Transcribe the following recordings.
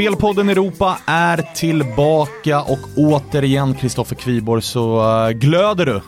Spelpodden Europa är tillbaka och återigen Kristoffer Kviborg så eh, glöder du.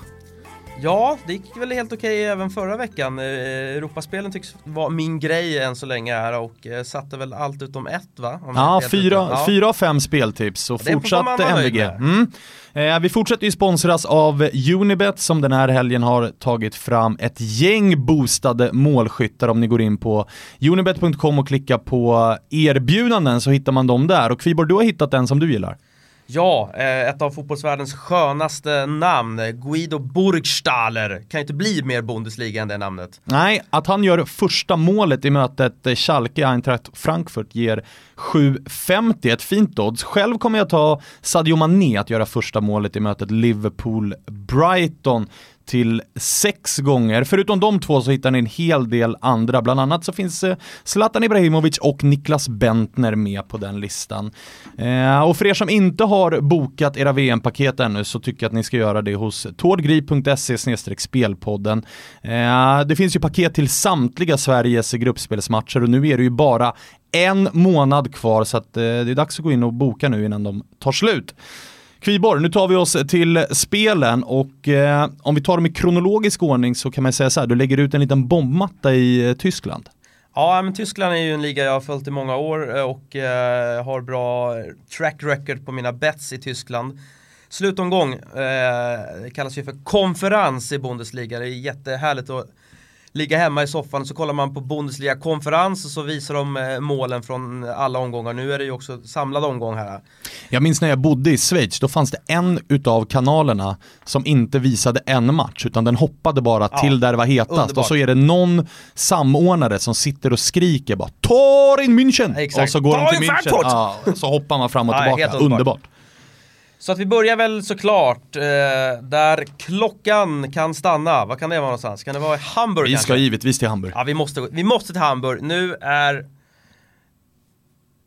Ja, det gick väl helt okej även förra veckan. Eh, Europaspelen tycks vara min grej än så länge här och eh, satte väl allt utom ett va? Om ja, fyra, ja. fyra av fem speltips och fortsatte MVG. Mm. Eh, vi fortsätter ju sponsras av Unibet som den här helgen har tagit fram ett gäng boostade målskyttar. Om ni går in på unibet.com och klickar på erbjudanden så hittar man dem där. Och Kviborg, du har hittat en som du gillar. Ja, eh, ett av fotbollsvärldens skönaste namn, Guido Burgstaller. Kan inte bli mer Bundesliga än det namnet. Nej, att han gör första målet i mötet eh, Schalke Eintracht Frankfurt ger 7,50, ett fint odds. Själv kommer jag ta Sadio Mané att göra första målet i mötet Liverpool-Brighton till sex gånger. Förutom de två så hittar ni en hel del andra. Bland annat så finns eh, Zlatan Ibrahimovic och Niklas Bentner med på den listan. Eh, och för er som inte har bokat era VM-paket ännu så tycker jag att ni ska göra det hos tordgri.se spelpodden. Eh, det finns ju paket till samtliga Sveriges gruppspelsmatcher och nu är det ju bara en månad kvar så att det är dags att gå in och boka nu innan de tar slut. Kviborg, nu tar vi oss till spelen och eh, om vi tar dem i kronologisk ordning så kan man säga så här, du lägger ut en liten bombmatta i eh, Tyskland. Ja, men Tyskland är ju en liga jag har följt i många år eh, och eh, har bra track record på mina bets i Tyskland. Slutomgång, eh, det kallas ju för konferens i Bundesliga, det är jättehärligt att ligga hemma i soffan så kollar man på Bundesliga-konferens och så visar de eh, målen från alla omgångar. Nu är det ju också samlad omgång här. Jag minns när jag bodde i Schweiz, då fanns det en utav kanalerna som inte visade en match utan den hoppade bara ja, till där det var hetast underbart. och så är det någon samordnare som sitter och skriker bara Tor in München! Exakt. Och så går de till München, ja, så hoppar man fram och tillbaka. Ja, underbart. Så att vi börjar väl såklart eh, där klockan kan stanna. Vad kan det vara någonstans? Kan det vara i Hamburg? Vi ska givetvis till Hamburg. Ja, vi måste, vi måste till Hamburg. Nu är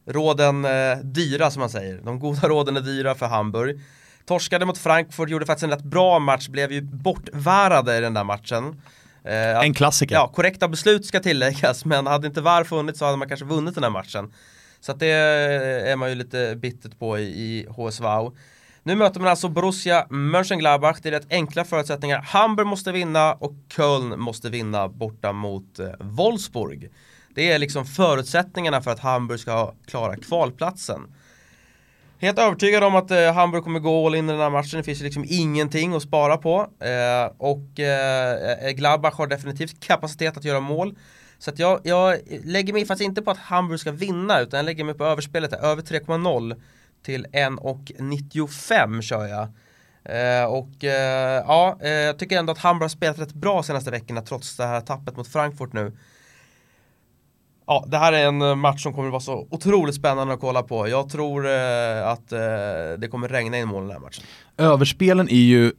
råden eh, dyra som man säger. De goda råden är dyra för Hamburg. Torskade mot Frankfurt, gjorde faktiskt en rätt bra match, blev ju bortvärade i den där matchen. Eh, en klassiker. Ja, korrekta beslut ska tilläggas, men hade inte VAR funnits så hade man kanske vunnit den här matchen. Så att det är man ju lite bittert på i, i HSV. Nu möter man alltså Borussia Mönchengladbach. Det är rätt enkla förutsättningar. Hamburg måste vinna och Köln måste vinna borta mot eh, Wolfsburg. Det är liksom förutsättningarna för att Hamburg ska klara kvalplatsen. Helt övertygad om att eh, Hamburg kommer gå all in i den här matchen. Det finns ju liksom ingenting att spara på. Eh, och eh, Gladbach har definitivt kapacitet att göra mål. Så att jag, jag lägger mig faktiskt inte på att Hamburg ska vinna utan jag lägger mig på överspelet, här, över 3,0 till 1,95 kör jag. Eh, och eh, ja, eh, jag tycker ändå att Hamburg har spelat rätt bra senaste veckorna trots det här tappet mot Frankfurt nu. Ja, det här är en eh, match som kommer att vara så otroligt spännande att kolla på. Jag tror eh, att eh, det kommer regna in mål i den här matchen. Överspelen är ju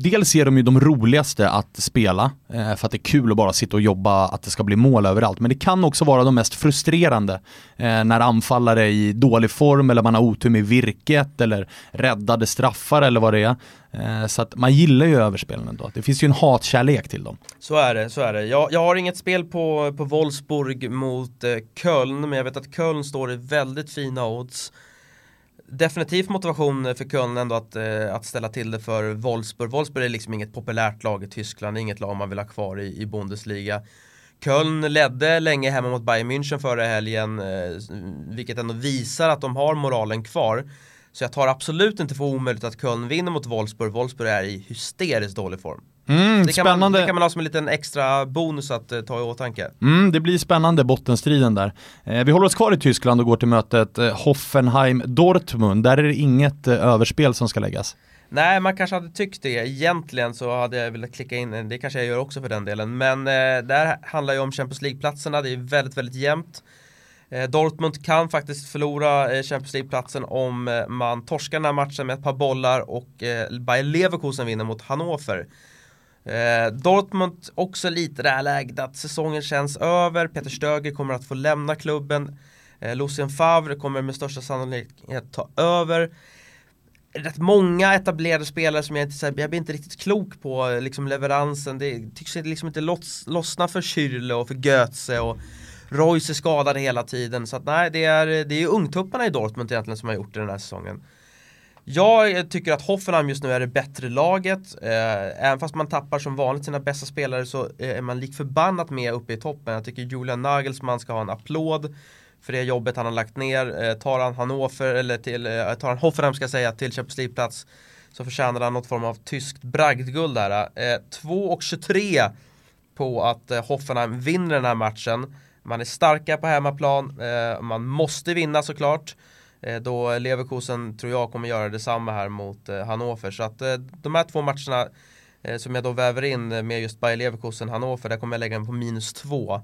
dels är de ju de roligaste att spela, eh, för att det är kul att bara sitta och jobba, att det ska bli mål överallt. Men det kan också vara de mest frustrerande eh, när anfallare är i dålig form eller man har otur med virket eller räddade straffar eller vad det är. Eh, så att man gillar ju överspelen ändå. Det finns ju en hatkärlek till dem. Så är det, så är det. Jag, jag har inget spel på, på Wolfsburg mot eh, Köln, men jag vet att Köln står i väldigt fina odds definitivt motivation för Köln ändå att, eh, att ställa till det för Wolfsburg. Wolfsburg är liksom inget populärt lag i Tyskland, inget lag man vill ha kvar i, i Bundesliga. Köln ledde länge hemma mot Bayern München förra helgen, eh, vilket ändå visar att de har moralen kvar. Så jag tar absolut inte för omöjligt att Köln vinner mot Wolfsburg. Wolfsburg är i hysteriskt dålig form. Mm, det, kan spännande. Man, det kan man ha som en liten extra bonus att uh, ta i åtanke. Mm, det blir spännande bottenstriden där. Eh, vi håller oss kvar i Tyskland och går till mötet eh, Hoffenheim-Dortmund. Där är det inget eh, överspel som ska läggas. Nej, man kanske hade tyckt det. Egentligen så hade jag velat klicka in, det kanske jag gör också för den delen. Men eh, där handlar ju om Champions League-platserna, det är väldigt, väldigt jämnt. Eh, Dortmund kan faktiskt förlora eh, Champions League-platsen om eh, man torskar den här matchen med ett par bollar och eh, Bayer Leverkusen vinner mot Hannover. Eh, Dortmund också lite det här läget att säsongen känns över. Peter Stöger kommer att få lämna klubben. Eh, Lucien Favre kommer med största sannolikhet ta över. Rätt många etablerade spelare som jag inte, jag blir inte riktigt klok på liksom leveransen. Det tycks liksom inte loss, lossna för Kyrle och för Götze och Royce är skadade hela tiden. Så att, nej, det är, det är ungtupparna i Dortmund egentligen som har gjort det den här säsongen. Jag tycker att Hoffenheim just nu är det bättre laget. Eh, även fast man tappar som vanligt sina bästa spelare så eh, är man lik förbannat med uppe i toppen. Jag tycker Julian Nagelsmann ska ha en applåd för det jobbet han har lagt ner. Eh, tar han Hannover, eller till, eh, tar han Hoffenheim ska jag säga, till Champions League-plats så förtjänar han något form av tyskt bragdguld där. Eh, 2 och 23 på att eh, Hoffenheim vinner den här matchen. Man är starka på hemmaplan, eh, man måste vinna såklart. Eh, Eh, då Leverkusen tror jag kommer göra detsamma här mot eh, Hannover. Så att eh, de här två matcherna som jag då väver in med just Bayer Leverkusen Hannover, där kommer jag lägga den på minus 2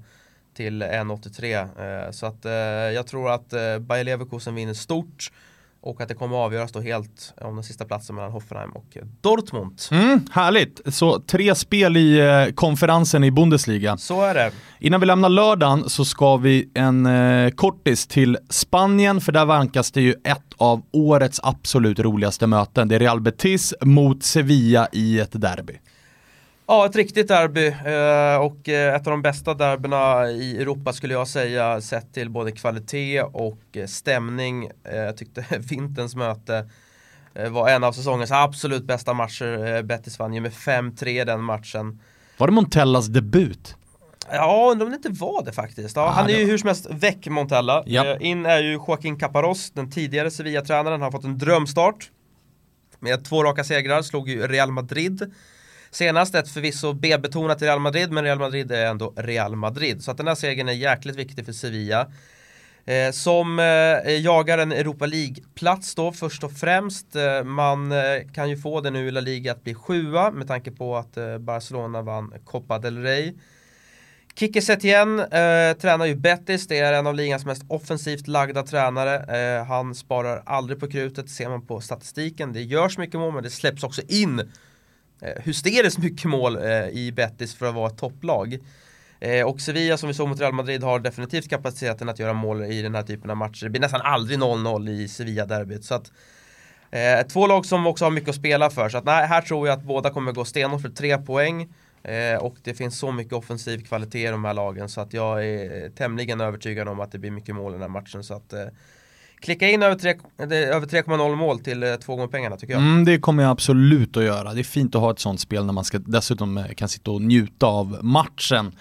till 1,83. Så att jag tror att Bayer Leverkusen vinner stort och att det kommer avgöras då helt om den sista platsen mellan Hoffenheim och Dortmund. Mm, härligt! Så tre spel i eh, konferensen i Bundesliga. Så är det. Innan vi lämnar lördagen så ska vi en eh, kortis till Spanien, för där vankas det ju ett av årets absolut roligaste möten. Det är Real Betis mot Sevilla i ett derby. Ja, ett riktigt derby eh, och eh, ett av de bästa derbyna i Europa skulle jag säga sett till både kvalitet och eh, stämning. Jag tyckte vinterns möte var en av säsongens absolut bästa matcher. Betis vann ju med 5-3 den matchen. Var det Montellas debut? Ja, undrar om det inte var det faktiskt. Ja, ah, han är ju hur som helst väck Montella. Yep. In är ju Joaquin Caparros, den tidigare Sevilla-tränaren. Han har fått en drömstart. Med två raka segrar, slog ju Real Madrid Senast ett förvisso B-betonat Real Madrid, men Real Madrid är ändå Real Madrid. Så att den här segern är jäkligt viktig för Sevilla. Eh, som eh, jagar en Europa League-plats då först och främst. Eh, man eh, kan ju få det nu i La Liga att bli sjua med tanke på att eh, Barcelona vann Copa del Rey. Kike Setien eh, tränar ju Betis, det är en av ligans mest offensivt lagda tränare. Eh, han sparar aldrig på krutet, ser man på statistiken. Det görs mycket mål men det släpps också in Eh, hysteriskt mycket mål eh, i Betis för att vara ett topplag. Eh, och Sevilla som vi såg mot Real Madrid har definitivt kapaciteten att göra mål i den här typen av matcher. Det blir nästan aldrig 0-0 i Sevilla-derbyt. Så att, eh, två lag som också har mycket att spela för. Så att, nej, här tror jag att båda kommer gå stenhårt för tre poäng. Eh, och det finns så mycket offensiv kvalitet i de här lagen så att jag är eh, tämligen övertygad om att det blir mycket mål i den här matchen. Så att, eh, Klicka in över 3,0 mål till eh, två gånger pengarna tycker jag. Mm, det kommer jag absolut att göra. Det är fint att ha ett sånt spel när man ska, dessutom eh, kan sitta och njuta av matchen.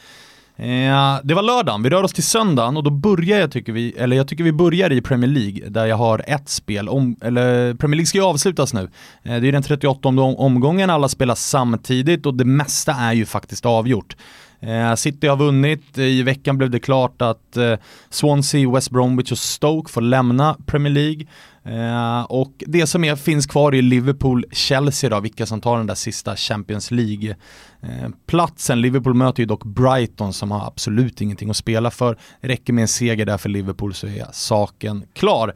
Eh, det var lördagen, vi rör oss till söndagen och då börjar jag tycker vi, eller jag tycker vi börjar i Premier League där jag har ett spel, om, eller Premier League ska ju avslutas nu. Eh, det är den 38 omgången, alla spelar samtidigt och det mesta är ju faktiskt avgjort. Eh, City har vunnit, eh, i veckan blev det klart att eh, Swansea, West Bromwich och Stoke får lämna Premier League. Och det som är, finns kvar är Liverpool-Chelsea då, vilka som tar den där sista Champions League-platsen. Liverpool möter ju dock Brighton som har absolut ingenting att spela för. Räcker med en seger där för Liverpool så är saken klar.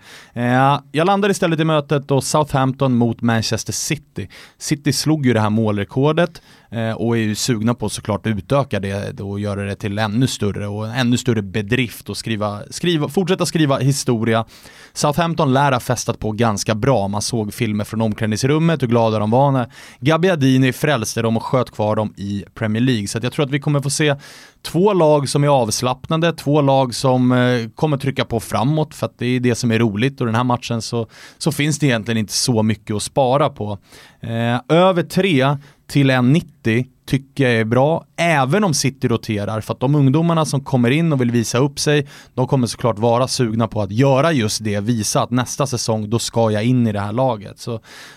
Jag landar istället i mötet då Southampton mot Manchester City. City slog ju det här målrekordet Eh, och är ju sugna på såklart att utöka det och göra det till ännu större och en ännu större bedrift och skriva, skriva, fortsätta skriva historia. Southampton lär ha festat på ganska bra. Man såg filmer från omklädningsrummet, hur glada de var när Gabbiadini frälste dem och sköt kvar dem i Premier League. Så jag tror att vi kommer få se två lag som är avslappnade, två lag som eh, kommer trycka på framåt för att det är det som är roligt och den här matchen så, så finns det egentligen inte så mycket att spara på. Eh, över tre till 1,90 tycker jag är bra, även om City roterar. För att de ungdomarna som kommer in och vill visa upp sig, de kommer såklart vara sugna på att göra just det, visa att nästa säsong, då ska jag in i det här laget. Så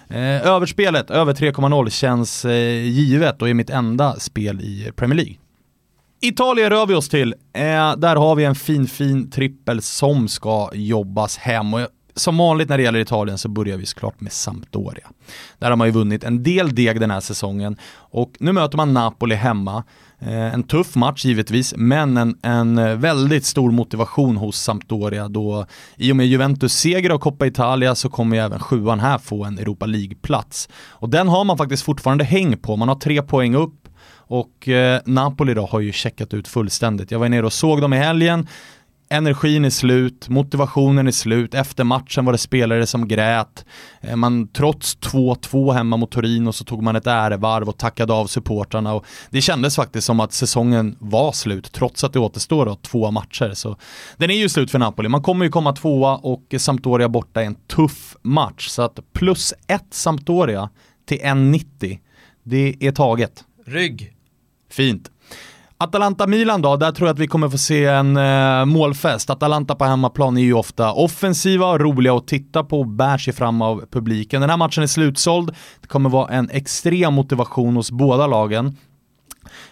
eh, överspelet, över 3,0 känns eh, givet och är mitt enda spel i Premier League. Italien rör vi oss till. Eh, där har vi en fin, fin trippel som ska jobbas hem. Och som vanligt när det gäller Italien så börjar vi såklart med Sampdoria. Där har man ju vunnit en del deg den här säsongen och nu möter man Napoli hemma. Eh, en tuff match givetvis, men en, en eh, väldigt stor motivation hos Sampdoria då i och med Juventus seger av Coppa Italia så kommer ju även sjuan här få en Europa League-plats. Och den har man faktiskt fortfarande häng på, man har tre poäng upp och eh, Napoli då har ju checkat ut fullständigt. Jag var nere och såg dem i helgen energin är slut, motivationen är slut, efter matchen var det spelare som grät. Eh, man, trots 2-2 hemma mot Torino så tog man ett ärevarv och tackade av supportrarna och det kändes faktiskt som att säsongen var slut trots att det återstår då två matcher. Så den är ju slut för Napoli. Man kommer ju komma tvåa och Sampdoria borta är en tuff match. Så att plus ett Sampdoria till 1,90 det är taget. Rygg. Fint. Atalanta-Milan då, där tror jag att vi kommer få se en eh, målfest. Atalanta på hemmaplan är ju ofta offensiva, roliga att titta på och bär sig fram av publiken. Den här matchen är slutsåld, det kommer vara en extrem motivation hos båda lagen.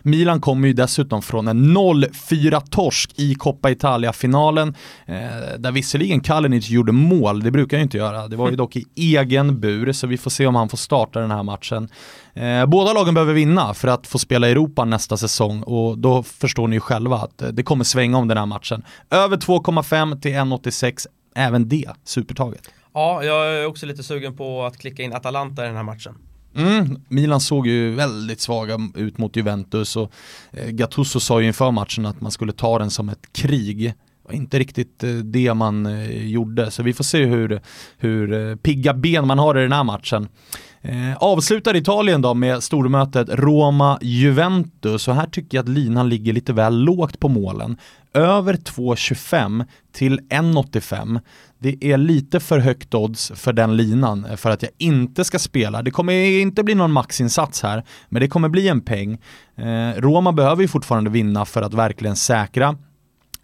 Milan kommer ju dessutom från en 0-4-torsk i Coppa Italia-finalen, eh, där visserligen Kalinic gjorde mål, det brukar han ju inte göra. Det var ju dock i egen bur, så vi får se om han får starta den här matchen. Eh, båda lagen behöver vinna för att få spela i Europa nästa säsong och då förstår ni ju själva att eh, det kommer svänga om den här matchen. Över 2,5 till 1,86, även det supertaget. Ja, jag är också lite sugen på att klicka in Atalanta i den här matchen. Mm, Milan såg ju väldigt svaga ut mot Juventus och eh, Gattuso sa ju inför matchen att man skulle ta den som ett krig. Inte riktigt eh, det man eh, gjorde, så vi får se hur, hur eh, pigga ben man har i den här matchen. Eh, avslutar Italien då med stormötet Roma-Juventus och här tycker jag att linan ligger lite väl lågt på målen. Över 2,25 till 1,85. Det är lite för högt odds för den linan för att jag inte ska spela. Det kommer inte bli någon maxinsats här, men det kommer bli en peng. Eh, Roma behöver ju fortfarande vinna för att verkligen säkra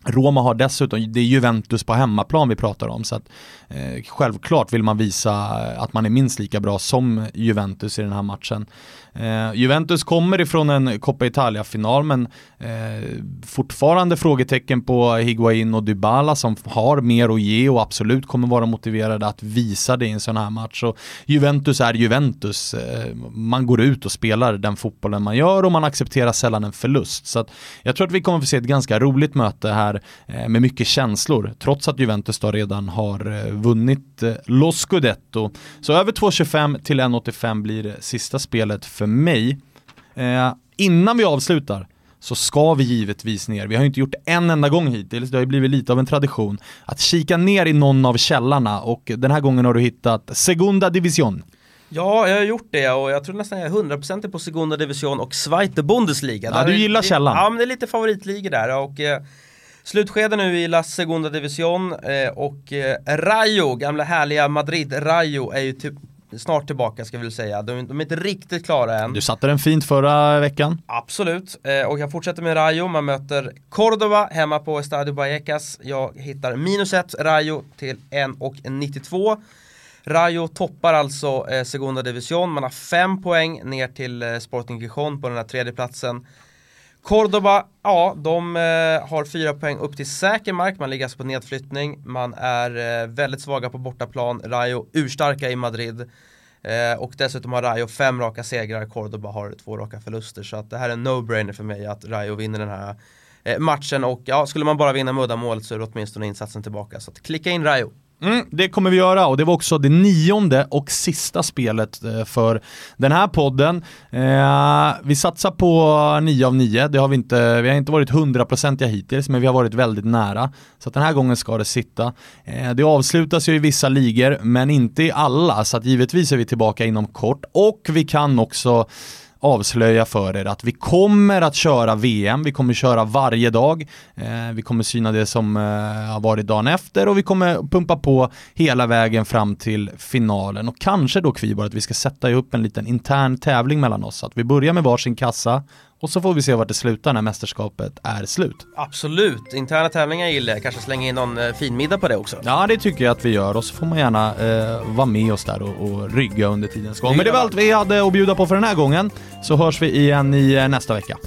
Roma har dessutom, det är Juventus på hemmaplan vi pratar om, så att eh, självklart vill man visa eh, att man är minst lika bra som Juventus i den här matchen. Eh, Juventus kommer ifrån en Coppa Italia-final men eh, fortfarande frågetecken på Higuain och Dybala som har mer att ge och absolut kommer vara motiverade att visa det i en sån här match. Och Juventus är Juventus. Eh, man går ut och spelar den fotbollen man gör och man accepterar sällan en förlust. Så jag tror att vi kommer få se ett ganska roligt möte här eh, med mycket känslor trots att Juventus då redan har eh, vunnit eh, Lo Scudetto. Så över 2,25 till 1,85 blir sista spelet för mig. Eh, innan vi avslutar så ska vi givetvis ner, vi har ju inte gjort det en enda gång hittills, det har ju blivit lite av en tradition, att kika ner i någon av källarna och den här gången har du hittat Segunda Division. Ja, jag har gjort det och jag tror nästan jag är 100% på Segunda Division och Zweite Bundesliga. Ja, du gillar källan. Ja, men det är lite favoritligor där och eh, Slutskede nu i La Segunda Division eh, och eh, Rayo, gamla härliga Madrid, Rayo är ju typ snart tillbaka ska vi väl säga. De, de, är inte riktigt klara än. Du satte den fint förra veckan. Absolut, eh, och jag fortsätter med Rayo. Man möter Cordoba hemma på Estadio Vallecas. Jag hittar minus 1 Rayo till 1,92. Rayo toppar alltså eh, Segunda Division. Man har 5 poäng ner till eh, Sporting Gijon på den här tredje platsen. Cordoba, ja, de eh, har fyra poäng upp till säker mark. Man ligger alltså på nedflyttning. Man är eh, väldigt svaga på bortaplan. Rayo urstarka i Madrid. Eh, och dessutom har Rayo fem raka segrar. Cordoba har två raka förluster. Så att det här är en no-brainer för mig att Rayo vinner den här eh, matchen. Och ja, skulle man bara vinna med målet så är det åtminstone insatsen tillbaka. Så att klicka in Rayo. Mm, det kommer vi göra och det var också det nionde och sista spelet eh, för den här podden. Eh, vi satsar på 9 av 9, det har vi inte, vi har inte varit hundraprocentiga hittills men vi har varit väldigt nära. Så att den här gången ska det sitta. Eh, det avslutas ju i vissa ligor men inte i alla så att givetvis är vi tillbaka inom kort och vi kan också avslöja för er att vi kommer att köra VM, vi kommer köra varje dag, eh, vi kommer syna det som eh, har varit dagen efter och vi kommer pumpa på hela vägen fram till finalen. Och kanske då Kviborg att vi ska sätta ihop en liten intern tävling mellan oss, att vi börjar med varsin kassa och så får vi se vart det slutar när mästerskapet är slut. Absolut, interna tävlingar gillar jag. Kanske slänga in någon eh, finmiddag på det också. Ja, det tycker jag att vi gör och så får man gärna eh, vara med oss där och, och rygga under tidens gång. Men det var allt vi hade att bjuda på för den här gången. Så hörs vi igen i eh, nästa vecka.